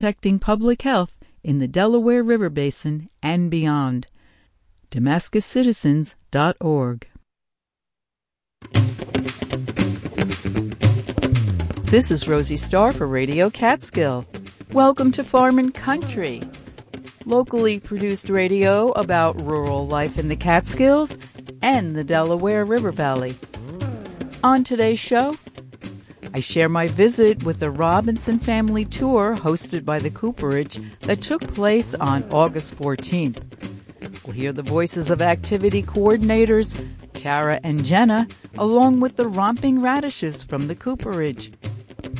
protecting public health in the Delaware River Basin and beyond. DamascusCitizens.org. This is Rosie Starr for Radio Catskill. Welcome to Farm and Country, locally produced radio about rural life in the Catskills and the Delaware River Valley. On today's show, I share my visit with the Robinson family tour hosted by the Cooperage that took place on August 14th. We'll hear the voices of activity coordinators Tara and Jenna, along with the romping radishes from the Cooperage.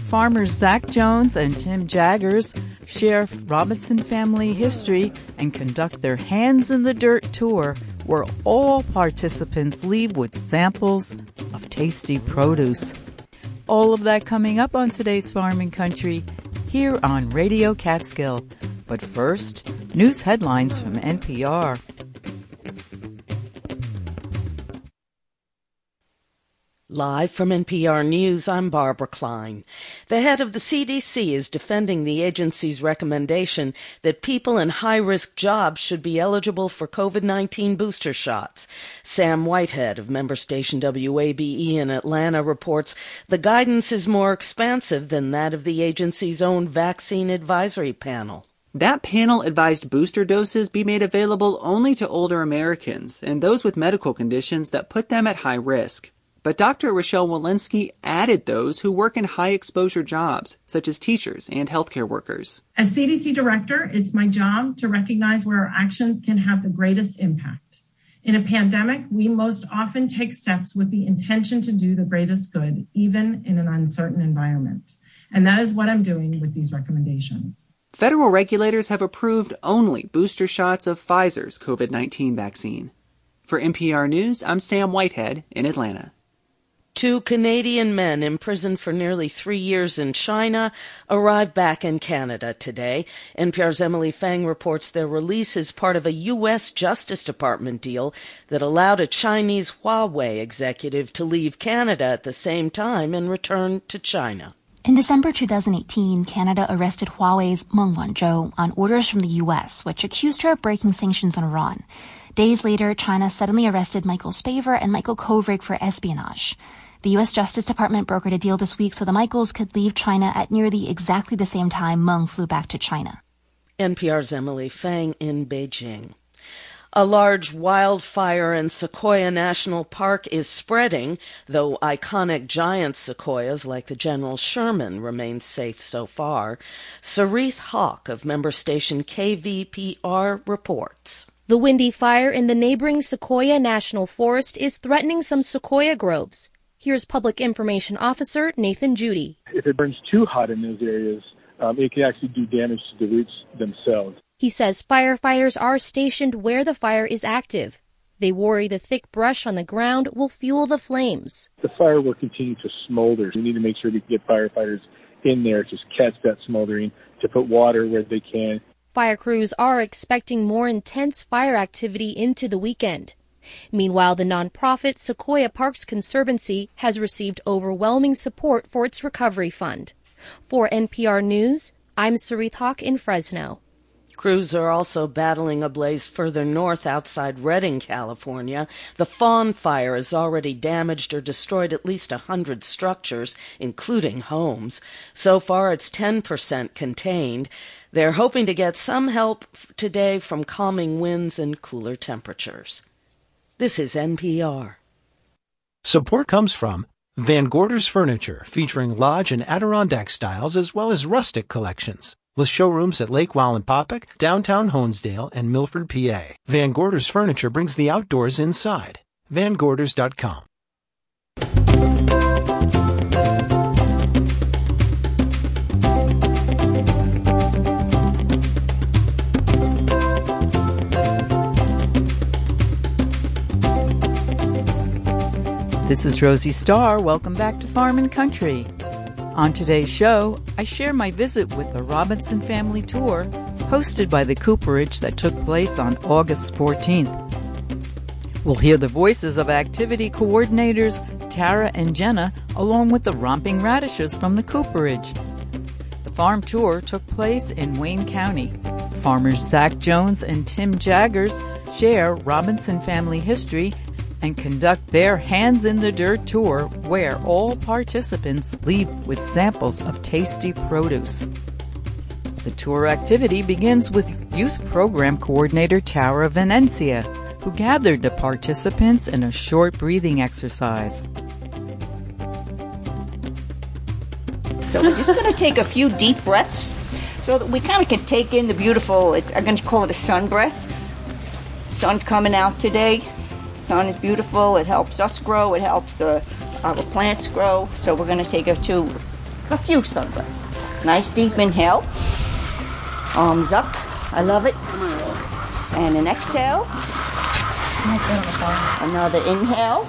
Farmers Zach Jones and Tim Jaggers share Robinson family history and conduct their Hands in the Dirt tour, where all participants leave with samples of tasty produce. All of that coming up on today's Farm and Country here on Radio Catskill. But first, news headlines from NPR. Live from NPR News, I'm Barbara Klein. The head of the CDC is defending the agency's recommendation that people in high risk jobs should be eligible for COVID 19 booster shots. Sam Whitehead of member station WABE in Atlanta reports the guidance is more expansive than that of the agency's own vaccine advisory panel. That panel advised booster doses be made available only to older Americans and those with medical conditions that put them at high risk. But Dr. Rochelle Walensky added those who work in high exposure jobs, such as teachers and healthcare workers. As CDC director, it's my job to recognize where our actions can have the greatest impact. In a pandemic, we most often take steps with the intention to do the greatest good, even in an uncertain environment. And that is what I'm doing with these recommendations. Federal regulators have approved only booster shots of Pfizer's COVID 19 vaccine. For NPR News, I'm Sam Whitehead in Atlanta. Two Canadian men imprisoned for nearly three years in China arrived back in Canada today. NPR's Emily Feng reports their release is part of a U.S. Justice Department deal that allowed a Chinese Huawei executive to leave Canada at the same time and return to China. In December 2018, Canada arrested Huawei's Meng Wanzhou on orders from the U.S., which accused her of breaking sanctions on Iran. Days later, China suddenly arrested Michael Spavor and Michael Kovrig for espionage. The U.S. Justice Department brokered a deal this week so the Michaels could leave China at nearly exactly the same time Meng flew back to China. NPR's Emily Feng in Beijing. A large wildfire in Sequoia National Park is spreading, though iconic giant sequoias like the General Sherman remain safe so far. Soreath Hok of member station KVPR reports. The windy fire in the neighboring Sequoia National Forest is threatening some sequoia groves. Here's Public Information Officer Nathan Judy. If it burns too hot in those areas, um, it can actually do damage to the roots themselves. He says firefighters are stationed where the fire is active. They worry the thick brush on the ground will fuel the flames. The fire will continue to smolder. We need to make sure we get firefighters in there to catch that smoldering, to put water where they can. Fire crews are expecting more intense fire activity into the weekend. Meanwhile, the nonprofit Sequoia Parks Conservancy has received overwhelming support for its recovery fund. For NPR News, I'm Soreath Hok in Fresno. Crews are also battling a blaze further north outside Redding, California. The Fawn fire has already damaged or destroyed at least a hundred structures, including homes. So far, it's 10% contained. They're hoping to get some help today from calming winds and cooler temperatures. This is NPR. Support comes from Van Gorder's Furniture, featuring lodge and Adirondack styles as well as rustic collections. With showrooms at Lake Wallenpaupack, downtown Honesdale, and Milford, PA. Van Gorder's Furniture brings the outdoors inside. VanGorders.com. This is Rosie Starr. Welcome back to Farm and Country. On today's show, I share my visit with the Robinson Family Tour, hosted by the Cooperage that took place on August 14th. We'll hear the voices of activity coordinators Tara and Jenna, along with the romping radishes from the Cooperage. The farm tour took place in Wayne County. Farmers Zach Jones and Tim Jaggers share Robinson family history and conduct their Hands in the Dirt tour where all participants leave with samples of tasty produce. The tour activity begins with Youth Program Coordinator Tara Venencia, who gathered the participants in a short breathing exercise. So we're just going to take a few deep breaths so that we kind of can take in the beautiful, I'm going to call it a sun breath. Sun's coming out today. Sun is beautiful. It helps us grow. It helps uh, our plants grow. So we're going to take a, few sun breaths. Nice deep inhale. Arms up. I love it. And an exhale. Another inhale.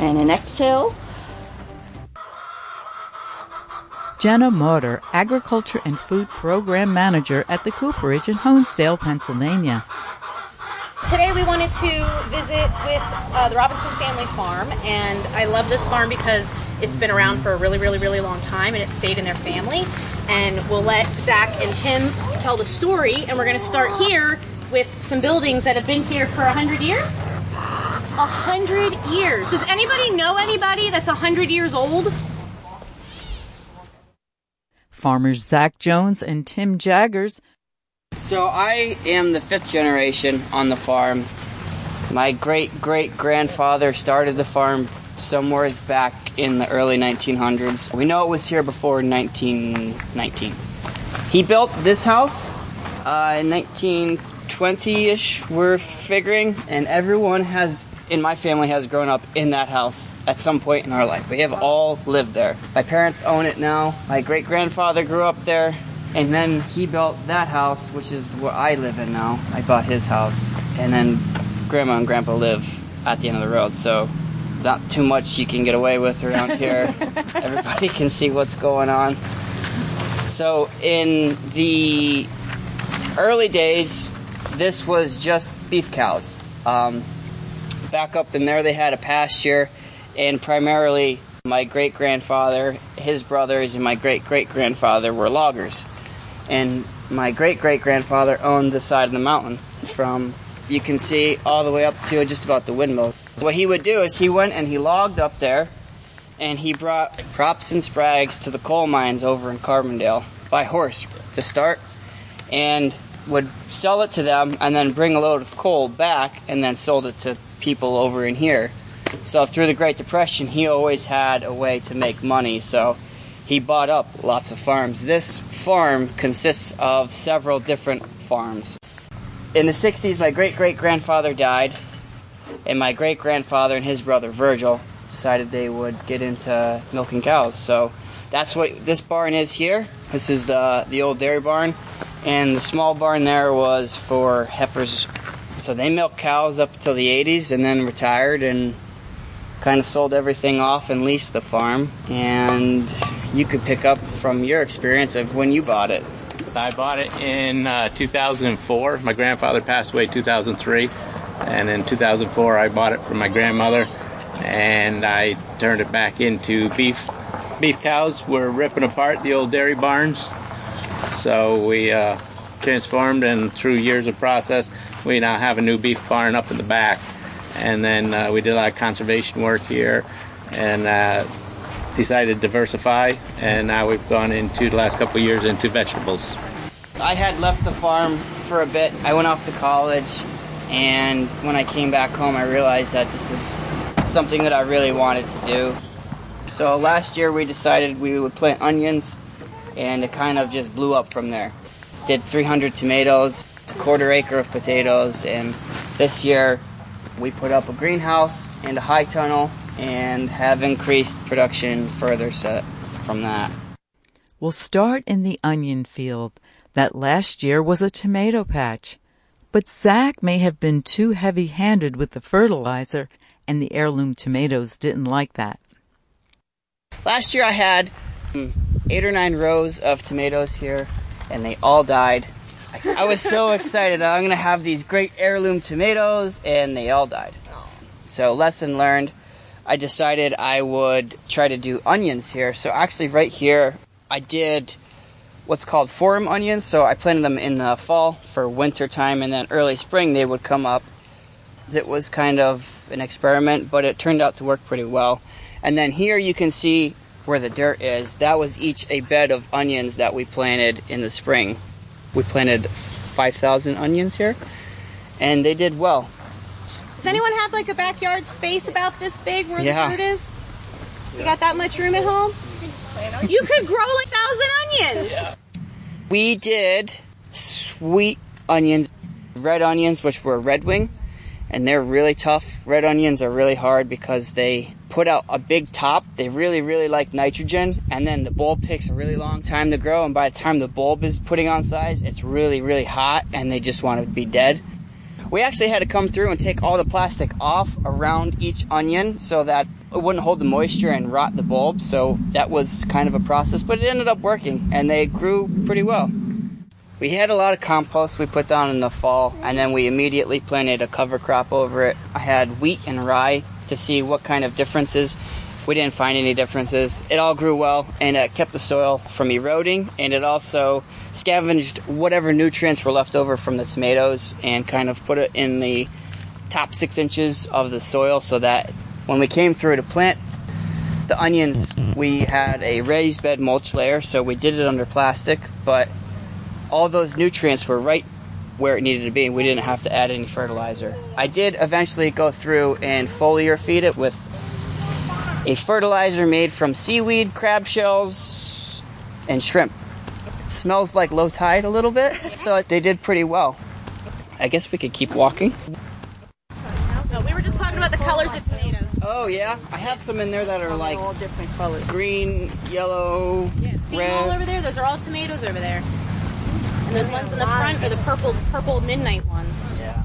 And an exhale. Jenna Motter, Agriculture and Food Program Manager at the Cooperage in Honesdale, Pennsylvania. Today we wanted to visit with uh, the Robinson Family Farm, and I love this farm because it's been around for a really, really, really long time, and it stayed in their family. And we'll let Zach and Tim tell the story, and we're going to start here with some buildings that have been here for a hundred years. A hundred years. Does anybody know anybody that's a hundred years old? Farmers Zach Jones and Tim Jaggers. So I am the fifth generation on the farm. My great great grandfather started the farm somewhere back in the early 1900s. We know it was here before 1919. He built this house uh, in 1920-ish, we're figuring, and everyone has in my family has grown up in that house at some point in our life. We have all lived there. My parents own it now. My great grandfather grew up there. And then he built that house, which is where I live in now. I bought his house. And then grandma and grandpa live at the end of the road. So not too much you can get away with around here. Everybody can see what's going on. So in the early days, this was just beef cows. Um, back up in there, they had a pasture, and primarily my great grandfather, his brothers, and my great great grandfather were loggers. And my great great grandfather owned the side of the mountain from you can see all the way up to just about the windmill. What he would do is he went and he logged up there and he brought props and sprags to the coal mines over in Carbondale by horse to start and would sell it to them and then bring a load of coal back and then sold it to people over in here. So through the Great Depression, he always had a way to make money. So he bought up lots of farms. This farm consists of several different farms. In the 60s, my great great grandfather died, and my great grandfather and his brother Virgil decided they would get into milking cows. So that's what this barn is here. This is the the old dairy barn, and the small barn there was for heifers. So they milked cows up until the 80s, and then retired and kind of sold everything off and leased the farm. And you could pick up from your experience of when you bought it. I bought it in uh, 2004. My grandfather passed away 2003, and in 2004 I bought it from my grandmother, and I turned it back into beef. Beef cows were ripping apart the old dairy barns, so we uh, transformed, and through years of process, we now have a new beef barn up in the back. And then uh, we did a lot of conservation work here, and uh, decided to diversify, and now we've gone into the last couple years into vegetables. I had left the farm for a bit. I went off to college, and when I came back home, I realized that this is something that I really wanted to do. So last year we decided we would plant onions, and it kind of just blew up from there. Did 300 tomatoes, a quarter acre of potatoes, and this year we put up a greenhouse and a high tunnel and have increased production further set from that. We'll start in the onion field. That last year was a tomato patch. But Zach may have been too heavy handed with the fertilizer, and the heirloom tomatoes didn't like that. Last year I had eight or nine rows of tomatoes here, and they all died. I was so excited. I'm going to have these great heirloom tomatoes, and they all died. Oh. So, lesson learned. I decided I would try to do onions here. So actually right here, I did what's called forum onions. So I planted them in the fall for winter time and then early spring they would come up. It was kind of an experiment, but it turned out to work pretty well. And then here you can see where the dirt is. That was each a bed of onions that we planted in the spring. We planted 5,000 onions here and they did well. Does anyone have like a backyard space about this big where Yeah. the dirt is? You got that much room at home? You could grow like a thousand onions. We did sweet onions, red onions, which were red wing, and they're really tough. Red onions are really hard because they put out a big top. They really, really like nitrogen, and then the bulb takes a really long time to grow, and by the time the bulb is putting on size, it's really, really hot, and they just want to be dead. We actually had to come through and take all the plastic off around each onion so that it wouldn't hold the moisture and rot the bulb. So that was kind of a process, but it ended up working and they grew pretty well. We had a lot of compost we put down in the fall and then we immediately planted a cover crop over it. I had wheat and rye to see what kind of differences. We didn't find any differences. It all grew well and it kept the soil from eroding and it also scavenged whatever nutrients were left over from the tomatoes and kind of put it in the top six inches of the soil so that when we came through to plant the onions, we had a raised bed mulch layer, so we did it under plastic, but all those nutrients were right where it needed to be. We didn't have to add any fertilizer. I did eventually go through and foliar feed it with a fertilizer made from seaweed, crab shells, and shrimp. It smells like low tide a little bit, so they did pretty well. I guess we could keep walking. No, we were just talking about the colors of tomatoes. Oh yeah, I have some in there that are like all different colors. green, yellow, yeah. See them all red. over there? Those are all tomatoes over there. And those ones in the front are the purple purple midnight ones. Yeah.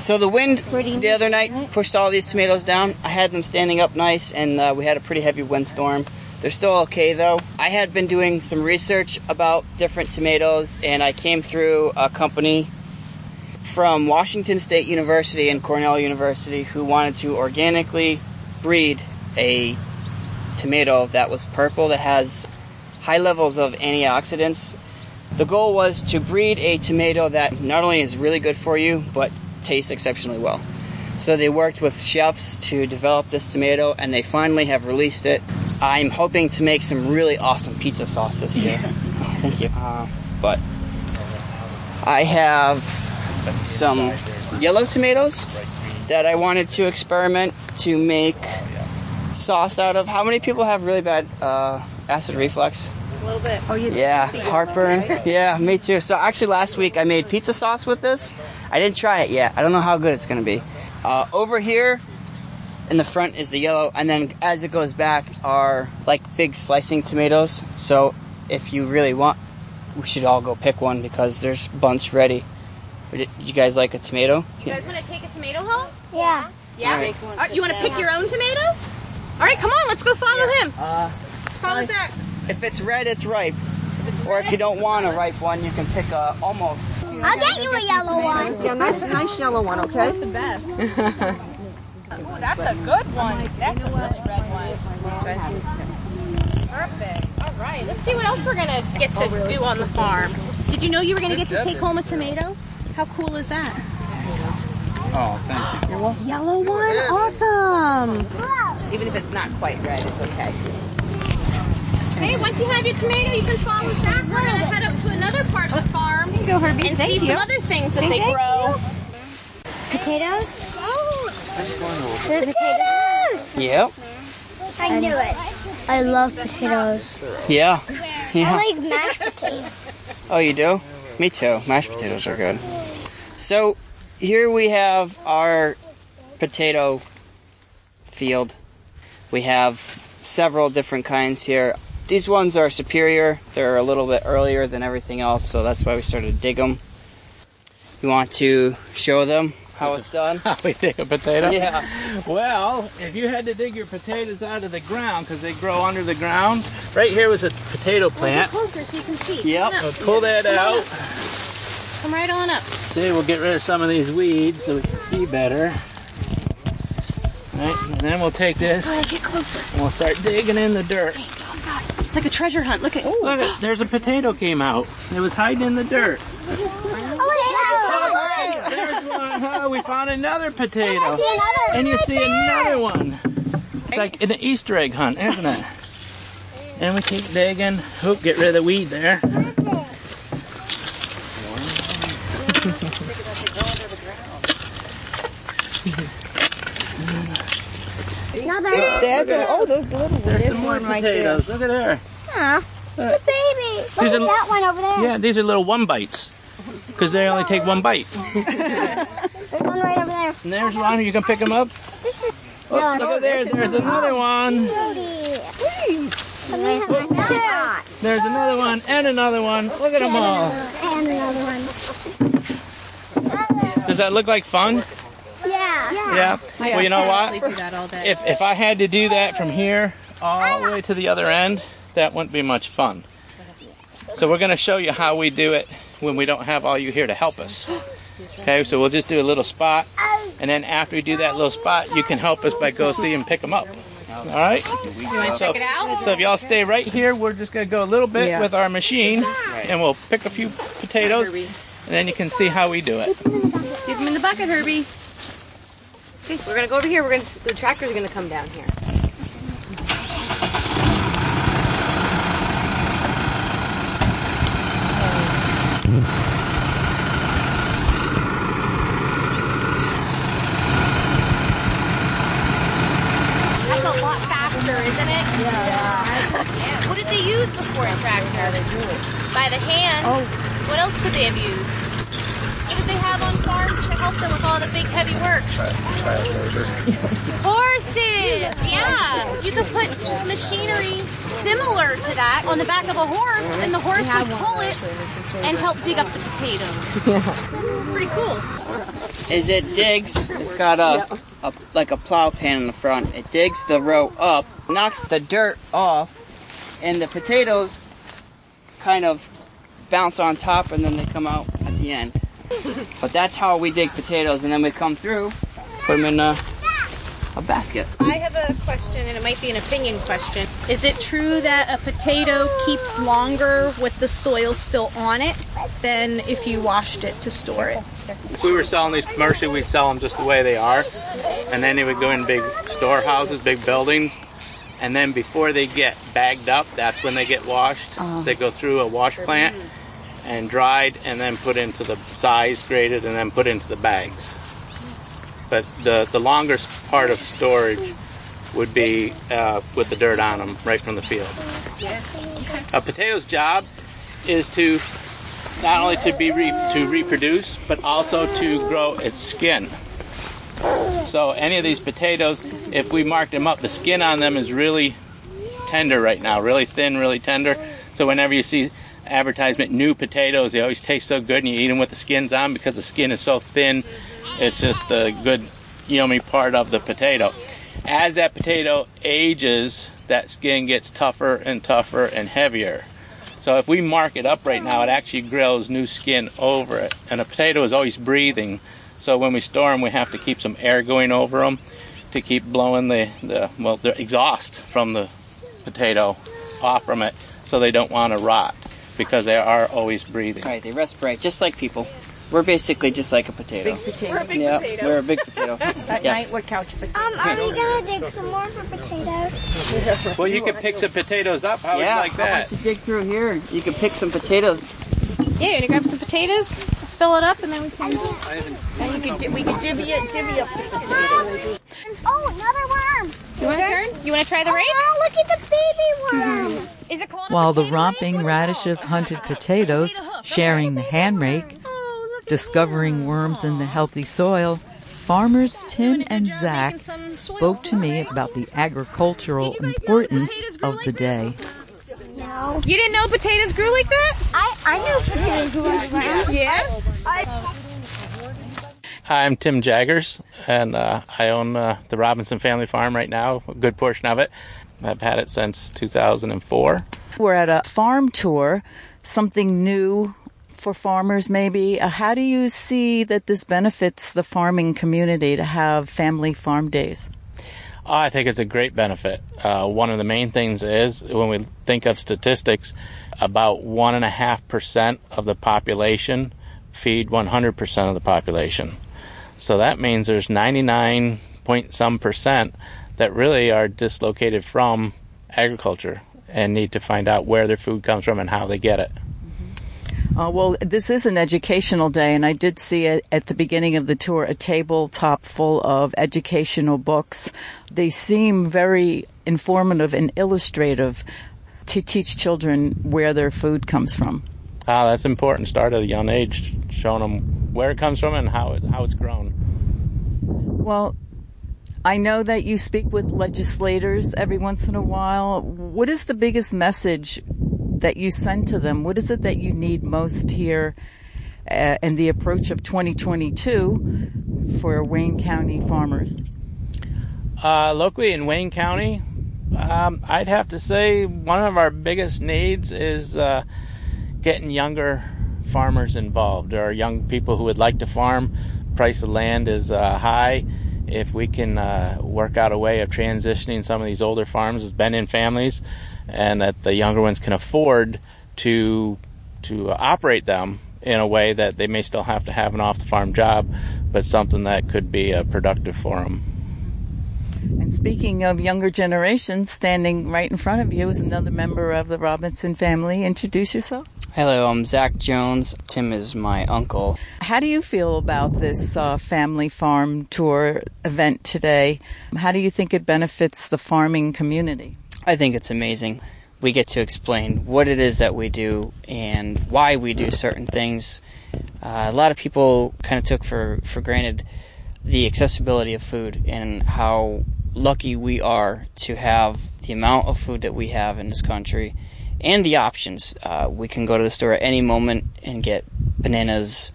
So the wind the other night pushed all these tomatoes down. I had them standing up nice, and uh, we had a pretty heavy windstorm. They're still okay though. I had been doing some research about different tomatoes, and I came through a company from Washington State University and Cornell University who wanted to organically breed a tomato that was purple that has high levels of antioxidants. The goal was to breed a tomato that not only is really good for you, but tastes exceptionally well. So they worked with chefs to develop this tomato and they finally have released it. I'm hoping to make some really awesome pizza sauce this year. Oh, thank you. Uh, but I have some yellow tomatoes that I wanted to experiment to make sauce out of. How many people have really bad uh, acid reflux? A little bit. Oh, Yeah, heartburn. Yeah, me too. So actually, last week I made pizza sauce with this. I didn't try it yet. I don't know how good it's gonna be. Uh, over here in the front is the yellow, and then as it goes back are like big slicing tomatoes. So if you really want, we should all go pick one because there's bunch ready. Would you guys like a tomato? You guys want to take a tomato home? Yeah. Yeah? Alright. All right, you want to pick your own tomato? All right, come on, let's go follow him. Uh, follow Zach. if it's red, it's ripe. Or if you don't want a ripe one, you can pick a almost. I'll get you a yellow one. Yeah, nice, nice yellow one, okay? the best. oh, that's a good one. That's a really red one. Perfect. All right, let's see what else we're gonna get to do on the farm. Did you know you were gonna get to take home a tomato? How cool is that? Oh, thank you. Yellow one, awesome. Even if it's not quite red, it's okay. Hey, once you have your tomato, you can follow Zach. We're gonna head up to another part of the farm go, Herbie. and Thank see you. some other things that Thank they you. grow. Potatoes? Oh, The potatoes. Yep. I knew it. I love potatoes. Yeah. Yeah. I like mashed potatoes. Oh, you do? Me too. Mashed potatoes are good. So, here we have our potato field. We have several different kinds here. These ones are superior. They're a little bit earlier than everything else, so that's why we started to dig them. You want to show them how it's done? How we dig a potato? Yeah. Well, if you had to dig your potatoes out of the ground because they grow under the ground, right here was a potato plant. closer so you can see. Yep. We'll pull that Come out. Come right on up. See, we'll get rid of some of these weeds so we can see better. Right, and then we'll take this All right, get closer. and we'll start digging in the dirt. It's like a treasure hunt. Look at. Look, at- there's a potato came out. It was hiding in the dirt. Oh, There's one. Oh, we found another potato. I see another And you right see there. another one. It's like an Easter egg hunt, isn't it? And we keep digging. Oop, get rid of the weed there. Another. That's a, oh, those little ones. There's There's some more one right potatoes. Look at there. Aw, uh, the baby. Look at that one over there. Yeah, these are little one bites. Because they only take one bite. There's one right over there. And there's one. You can pick them up. Oh, No, look at there. There's another one. And There's another one and another one. Look at them all. And another one. Does that look like fun? Yeah. Yeah. Well, you know what? do that all day. If if I had to do that from here all the way to the other end, that wouldn't be much fun. So we're going to show you how we do it when we don't have all you here to help us. Okay, so we'll just do a little spot, and then after we do that little spot, you can help us by go see and pick them up. All right. You want to check it out? So if y'all stay right here, we're just going to go a little bit Yeah. with our machine, and we'll pick a few potatoes, and then you can see how we do it. Give them in the bucket, Herbie. Okay, we're gonna go over here. We're gonna. The tractor's gonna come down here. That's a lot faster, isn't it? Yeah. What did they use before a tractor? By the hand. Oh. What else could they have used? What did they have on farms to help them with all the big heavy work? Horses! Yeah! You could put machinery similar to that on the back of a horse, and the horse would pull it and help dig up the potatoes. Pretty cool. is it digs. It's got a, a like a plow pan in the front. It digs the row up, knocks the dirt off, and the potatoes kind of bounce on top, and then they come out at the end. But that's how we dig potatoes, and then we come through, put them in a, a basket. I have a question, and it might be an opinion question. Is it true that a potato keeps longer with the soil still on it than if you washed it to store it? If we were selling these commercially, we'd sell them just the way they are, and then they would go in big storehouses, big buildings, and then before they get bagged up, that's when they get washed. They go through a wash plant and dried, and then put into the size graded, and then put into the bags. But the the longest part of storage would be uh, with the dirt on them, right from the field. A potato's job is to not only to be re- to reproduce, but also to grow its skin. So any of these potatoes, if we mark them up, the skin on them is really tender right now, really thin, really tender. So whenever you see advertisement new potatoes, they always taste so good, and you eat them with the skins on because the skin is so thin. It's just the good, yummy part of the potato. As that potato ages, that skin gets tougher and tougher and heavier. So if we mark it up right now, it actually grows new skin over it. And a potato is always breathing. So when we store them, we have to keep some air going over them to keep blowing the, the well, the exhaust from the potato off from it so they don't want to rot because they are always breathing. Right, they respirate just like people. We're basically just like a potato. Big potato. We're a big yeah, potato. we're a big potato. At yes. night, we're couch potatoes. Um, are we gonna dig some more for potatoes? Well, you can pick some potatoes up. How would yeah, you like that? about you dig through here? You can pick some potatoes. Yeah, you want to grab some potatoes, fill it up, and then we can. Oh, and you could, di- we could divvy, it, divvy up the potatoes. Oh, another worm. You want to turn? You want to try the rake? Oh, look at the baby worm. Is it called? While the potato rake? romping radishes hunted potatoes, sharing the hand rake, discovering worms in the healthy soil, farmers Tim and Zach spoke to me about the agricultural importance of the day. No. You didn't know potatoes grew like that? I, I knew potatoes were round. Yeah. I, Hi, I'm Tim Jaggers, and uh, I own uh, the Robinson Family Farm right now, a good portion of it. I've had it since 2004. We're at a farm tour, something new for farmers maybe. Uh, how do you see that this benefits the farming community to have family farm days? I think it's a great benefit. Uh, one of the main things is when we think of statistics, about one and a half percent of the population feed 100% of the population. So that means there's 99 point some percent that really are dislocated from agriculture and need to find out where their food comes from and how they get it. Uh, well, this is an educational day, and I did see it at the beginning of the tour a tabletop full of educational books. They seem very informative and illustrative to teach children where their food comes from. Ah, that's important. Start at a young age, showing them where it comes from and how it how it's grown. Well, I know that you speak with legislators every once in a while. What is the biggest message that you send to them? What is it that you need most here uh, in the approach of 2022 for Wayne County farmers? Uh, locally in Wayne County, um, I'd have to say one of our biggest needs is uh, getting younger farmers involved. There are young people who would like to farm. Price of land is uh, high. If we can uh, work out a way of transitioning some of these older farms as been in families and that the younger ones can afford to to operate them in a way that they may still have to have an off the farm job, but something that could be uh, productive for them. And speaking of younger generations, standing right in front of you is another member of the Robinson family. Introduce yourself. Hello, I'm Zach Jones. Tim is my uncle. How do you feel about this uh, family farm tour event today? How do you think it benefits the farming community? I think it's amazing. We get to explain what it is that we do and why we do certain things. Uh, a lot of people kind of took for, for granted the accessibility of food and how lucky we are to have the amount of food that we have in this country and the options. Uh, we can go to the store at any moment and get bananas,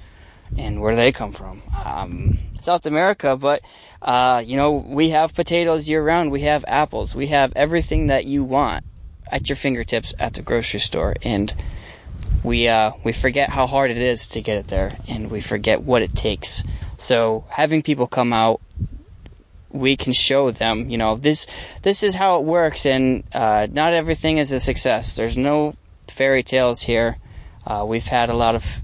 and where do they come from? Um, South America, but uh, you know, we have potatoes year round. We have apples. We have everything that you want at your fingertips at the grocery store, and we uh, we forget how hard it is to get it there, and we forget what it takes. So having people come out, we can show them, you know, this this is how it works, and uh, not everything is a success. There's no fairy tales here. Uh, we've had a lot of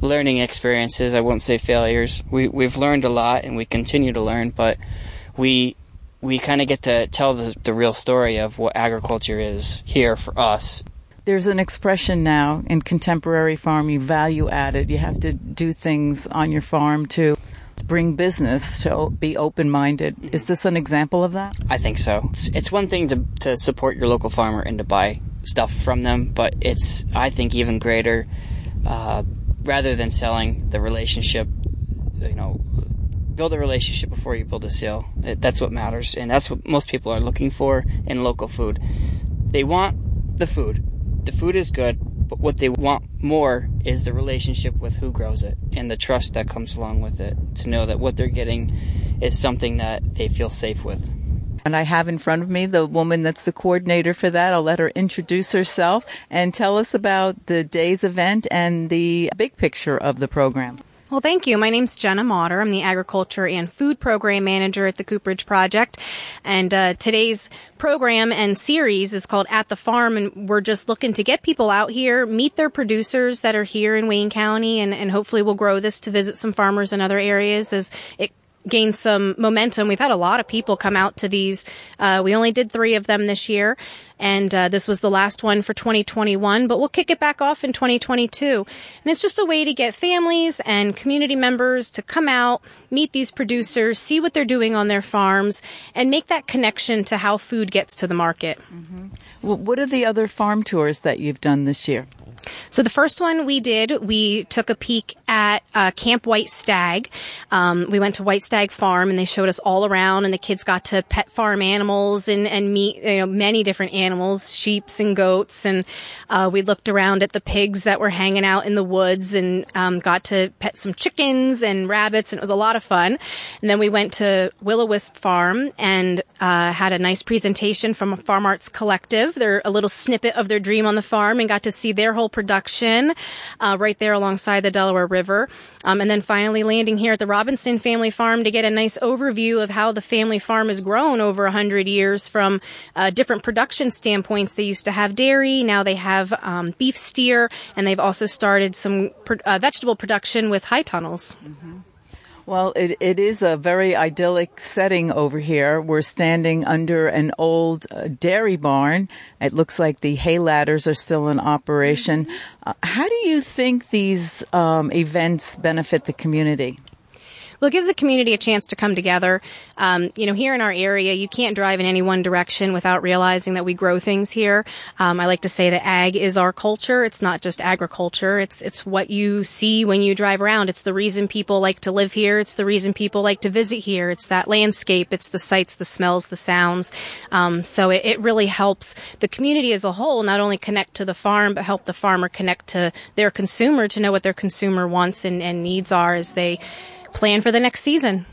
learning experiences. I won't say failures. We we've learned a lot and we continue to learn, but we we kind of get to tell the, the real story of what agriculture is here for us. There's an expression now in contemporary farming, value added. You have to do things on your farm to bring business, to be open minded. Is this an example of that? I think so. It's, it's one thing to, to support your local farmer and to buy stuff from them, but it's, I think, even greater uh, rather than selling the relationship, you know, build a relationship before you build a sale. That's what matters, and that's what most people are looking for in local food. They want the food. The food is good, but what they want more is the relationship with who grows it and the trust that comes along with it to know that what they're getting is something that they feel safe with. And I have in front of me the woman that's the coordinator for that. I'll let her introduce herself and tell us about the day's event and the big picture of the program. Well, thank you. My name's Jenna Motter. I'm the Agriculture and Food Program Manager at the Cooperage Project. And uh, today's program and series is called At the Farm. And we're just looking to get people out here, meet their producers that are here in Wayne County, and, and hopefully we'll grow this to visit some farmers in other areas as it gain some momentum. We've had a lot of people come out to these. Uh, we only did three of them this year, and uh, this was the last one for 2021. But we'll kick it back off in 2022, and it's just a way to get families and community members to come out, meet these producers, see what they're doing on their farms, and make that connection to how food gets to the market. Mm-hmm. What are the other farm tours that you've done this year? So the first one we did, we took a peek at uh, Camp White Stag. Um, we went to White Stag Farm and they showed us all around, and the kids got to pet farm animals and and meet you know many different animals, sheep's and goats, and uh, we looked around at the pigs that were hanging out in the woods and um, got to pet some chickens and rabbits, and it was a lot of fun. And then we went to Willow Wisp Farm and uh, had a nice presentation from a Farm Arts Collective. They're a little snippet of their dream on the farm and got to see their whole production uh, right there alongside the Delaware River. Um, and then finally landing here at the Robinson Family Farm to get a nice overview of how the family farm has grown over a hundred years from uh, different production standpoints. They used to have dairy, now they have um, beef steer, and they've also started some uh, vegetable production with high tunnels. Mm-hmm. Well, it, it is a very idyllic setting over here. We're standing under an old uh, dairy barn. It looks like the hay ladders are still in operation. Uh, how do you think these um, events benefit the community? Well, it gives the community a chance to come together. Um, you know, here in our area, you can't drive in any one direction without realizing that we grow things here. Um, I like to say that ag is our culture. It's not just agriculture. It's it's what you see when you drive around. It's the reason people like to live here. It's the reason people like to visit here. It's that landscape. It's the sights, the smells, the sounds. Um, so it, it really helps the community as a whole not only connect to the farm, but help the farmer connect to their consumer to know what their consumer wants and, and needs are as they plan for the next season.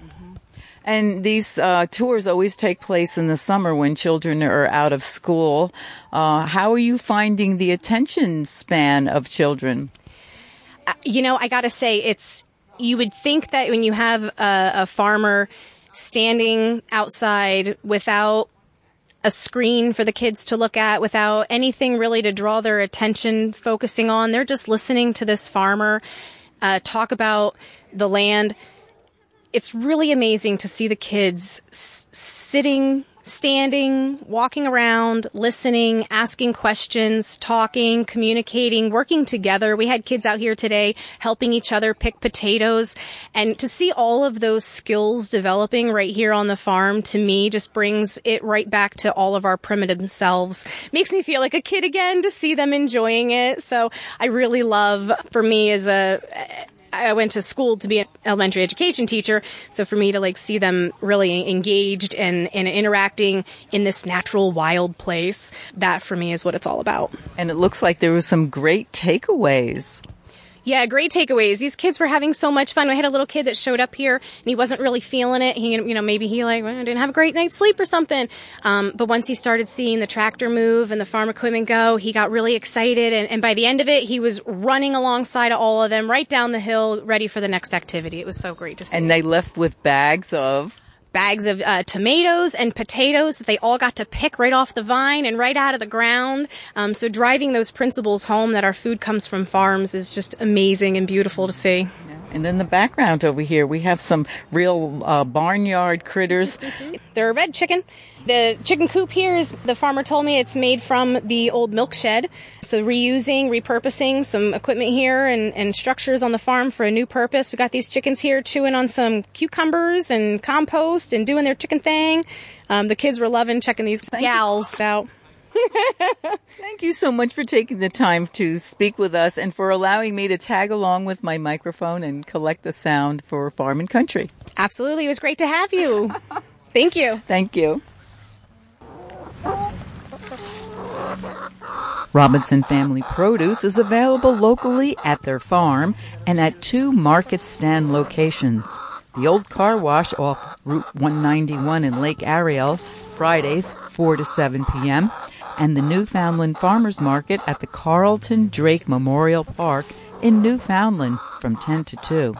And these uh, tours always take place in the summer when children are out of school. Uh, how are you finding the attention span of children? Uh, you know, I got to say, it's you would think that when you have a, a farmer standing outside without a screen for the kids to look at without anything really to draw their attention focusing on. They're just listening to this farmer uh, talk about the land. It's really amazing to see the kids s- sitting, standing, walking around, listening, asking questions, talking, communicating, working together. We had kids out here today helping each other pick potatoes and to see all of those skills developing right here on the farm to me just brings it right back to all of our primitive selves. Makes me feel like a kid again to see them enjoying it. So I really love for me as a I went to school to be an elementary education teacher. So for me to like see them really engaged and, and interacting in this natural wild place, that for me is what it's all about. And it looks like there were some great takeaways. Yeah, great takeaways. These kids were having so much fun. We had a little kid that showed up here and he wasn't really feeling it. He, you know, maybe he like well, didn't have a great night's sleep or something. Um, but once he started seeing the tractor move and the farm equipment go, he got really excited. And, and by the end of it, he was running alongside of all of them, right down the hill, ready for the next activity. It was so great to see. And they left with bags of bags of uh, tomatoes and potatoes that they all got to pick right off the vine and right out of the ground. Um, so driving those principles home that our food comes from farms is just amazing and beautiful to see. And in the background over here, we have some real uh, barnyard critters. They're a red chicken. The chicken coop here is, the farmer told me it's made from the old milk shed. So reusing, repurposing some equipment here and, and structures on the farm for a new purpose. We got these chickens here chewing on some cucumbers and compost and doing their chicken thing. Um, the kids were loving checking these Thank gals you. out. Thank you so much for taking the time to speak with us and for allowing me to tag along with my microphone and collect the sound for Farm and Country. Absolutely. It was great to have you. Thank you. Thank you. Robinson Family Produce is available locally at their farm and at two market stand locations. The old car wash off Route 191 in Lake Ariel, Fridays 4 to 7 p.m., and the Newfoundland Farmers Market at the Carlton Drake Memorial Park in Newfoundland from 10 to 2.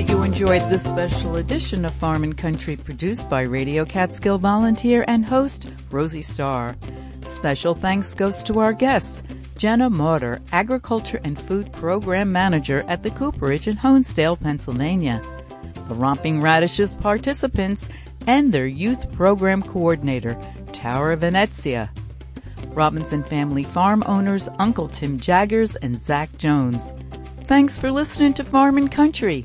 That you enjoyed this special edition of Farm and Country produced by Radio Catskill volunteer and host Rosie Starr. Special thanks goes to our guests, Jenna Mauder, Agriculture and Food Program Manager at the Cooperage in Honesdale, Pennsylvania, the Romping Radishes participants, and their Youth Program Coordinator, Tara Venezia. Robinson Family Farm owners Uncle Tim Jaggers and Zach Jones. Thanks for listening to Farm and Country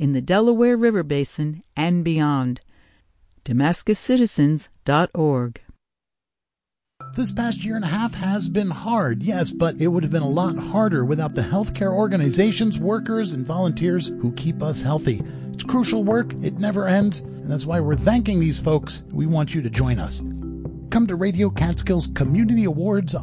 in the Delaware River Basin and beyond. DamascusCitizens.org. This past year and a half has been hard, yes, but it would have been a lot harder without the healthcare organizations, workers, and volunteers who keep us healthy. It's crucial work, it never ends, and that's why we're thanking these folks. We want you to join us. Come to Radio Catskills Community Awards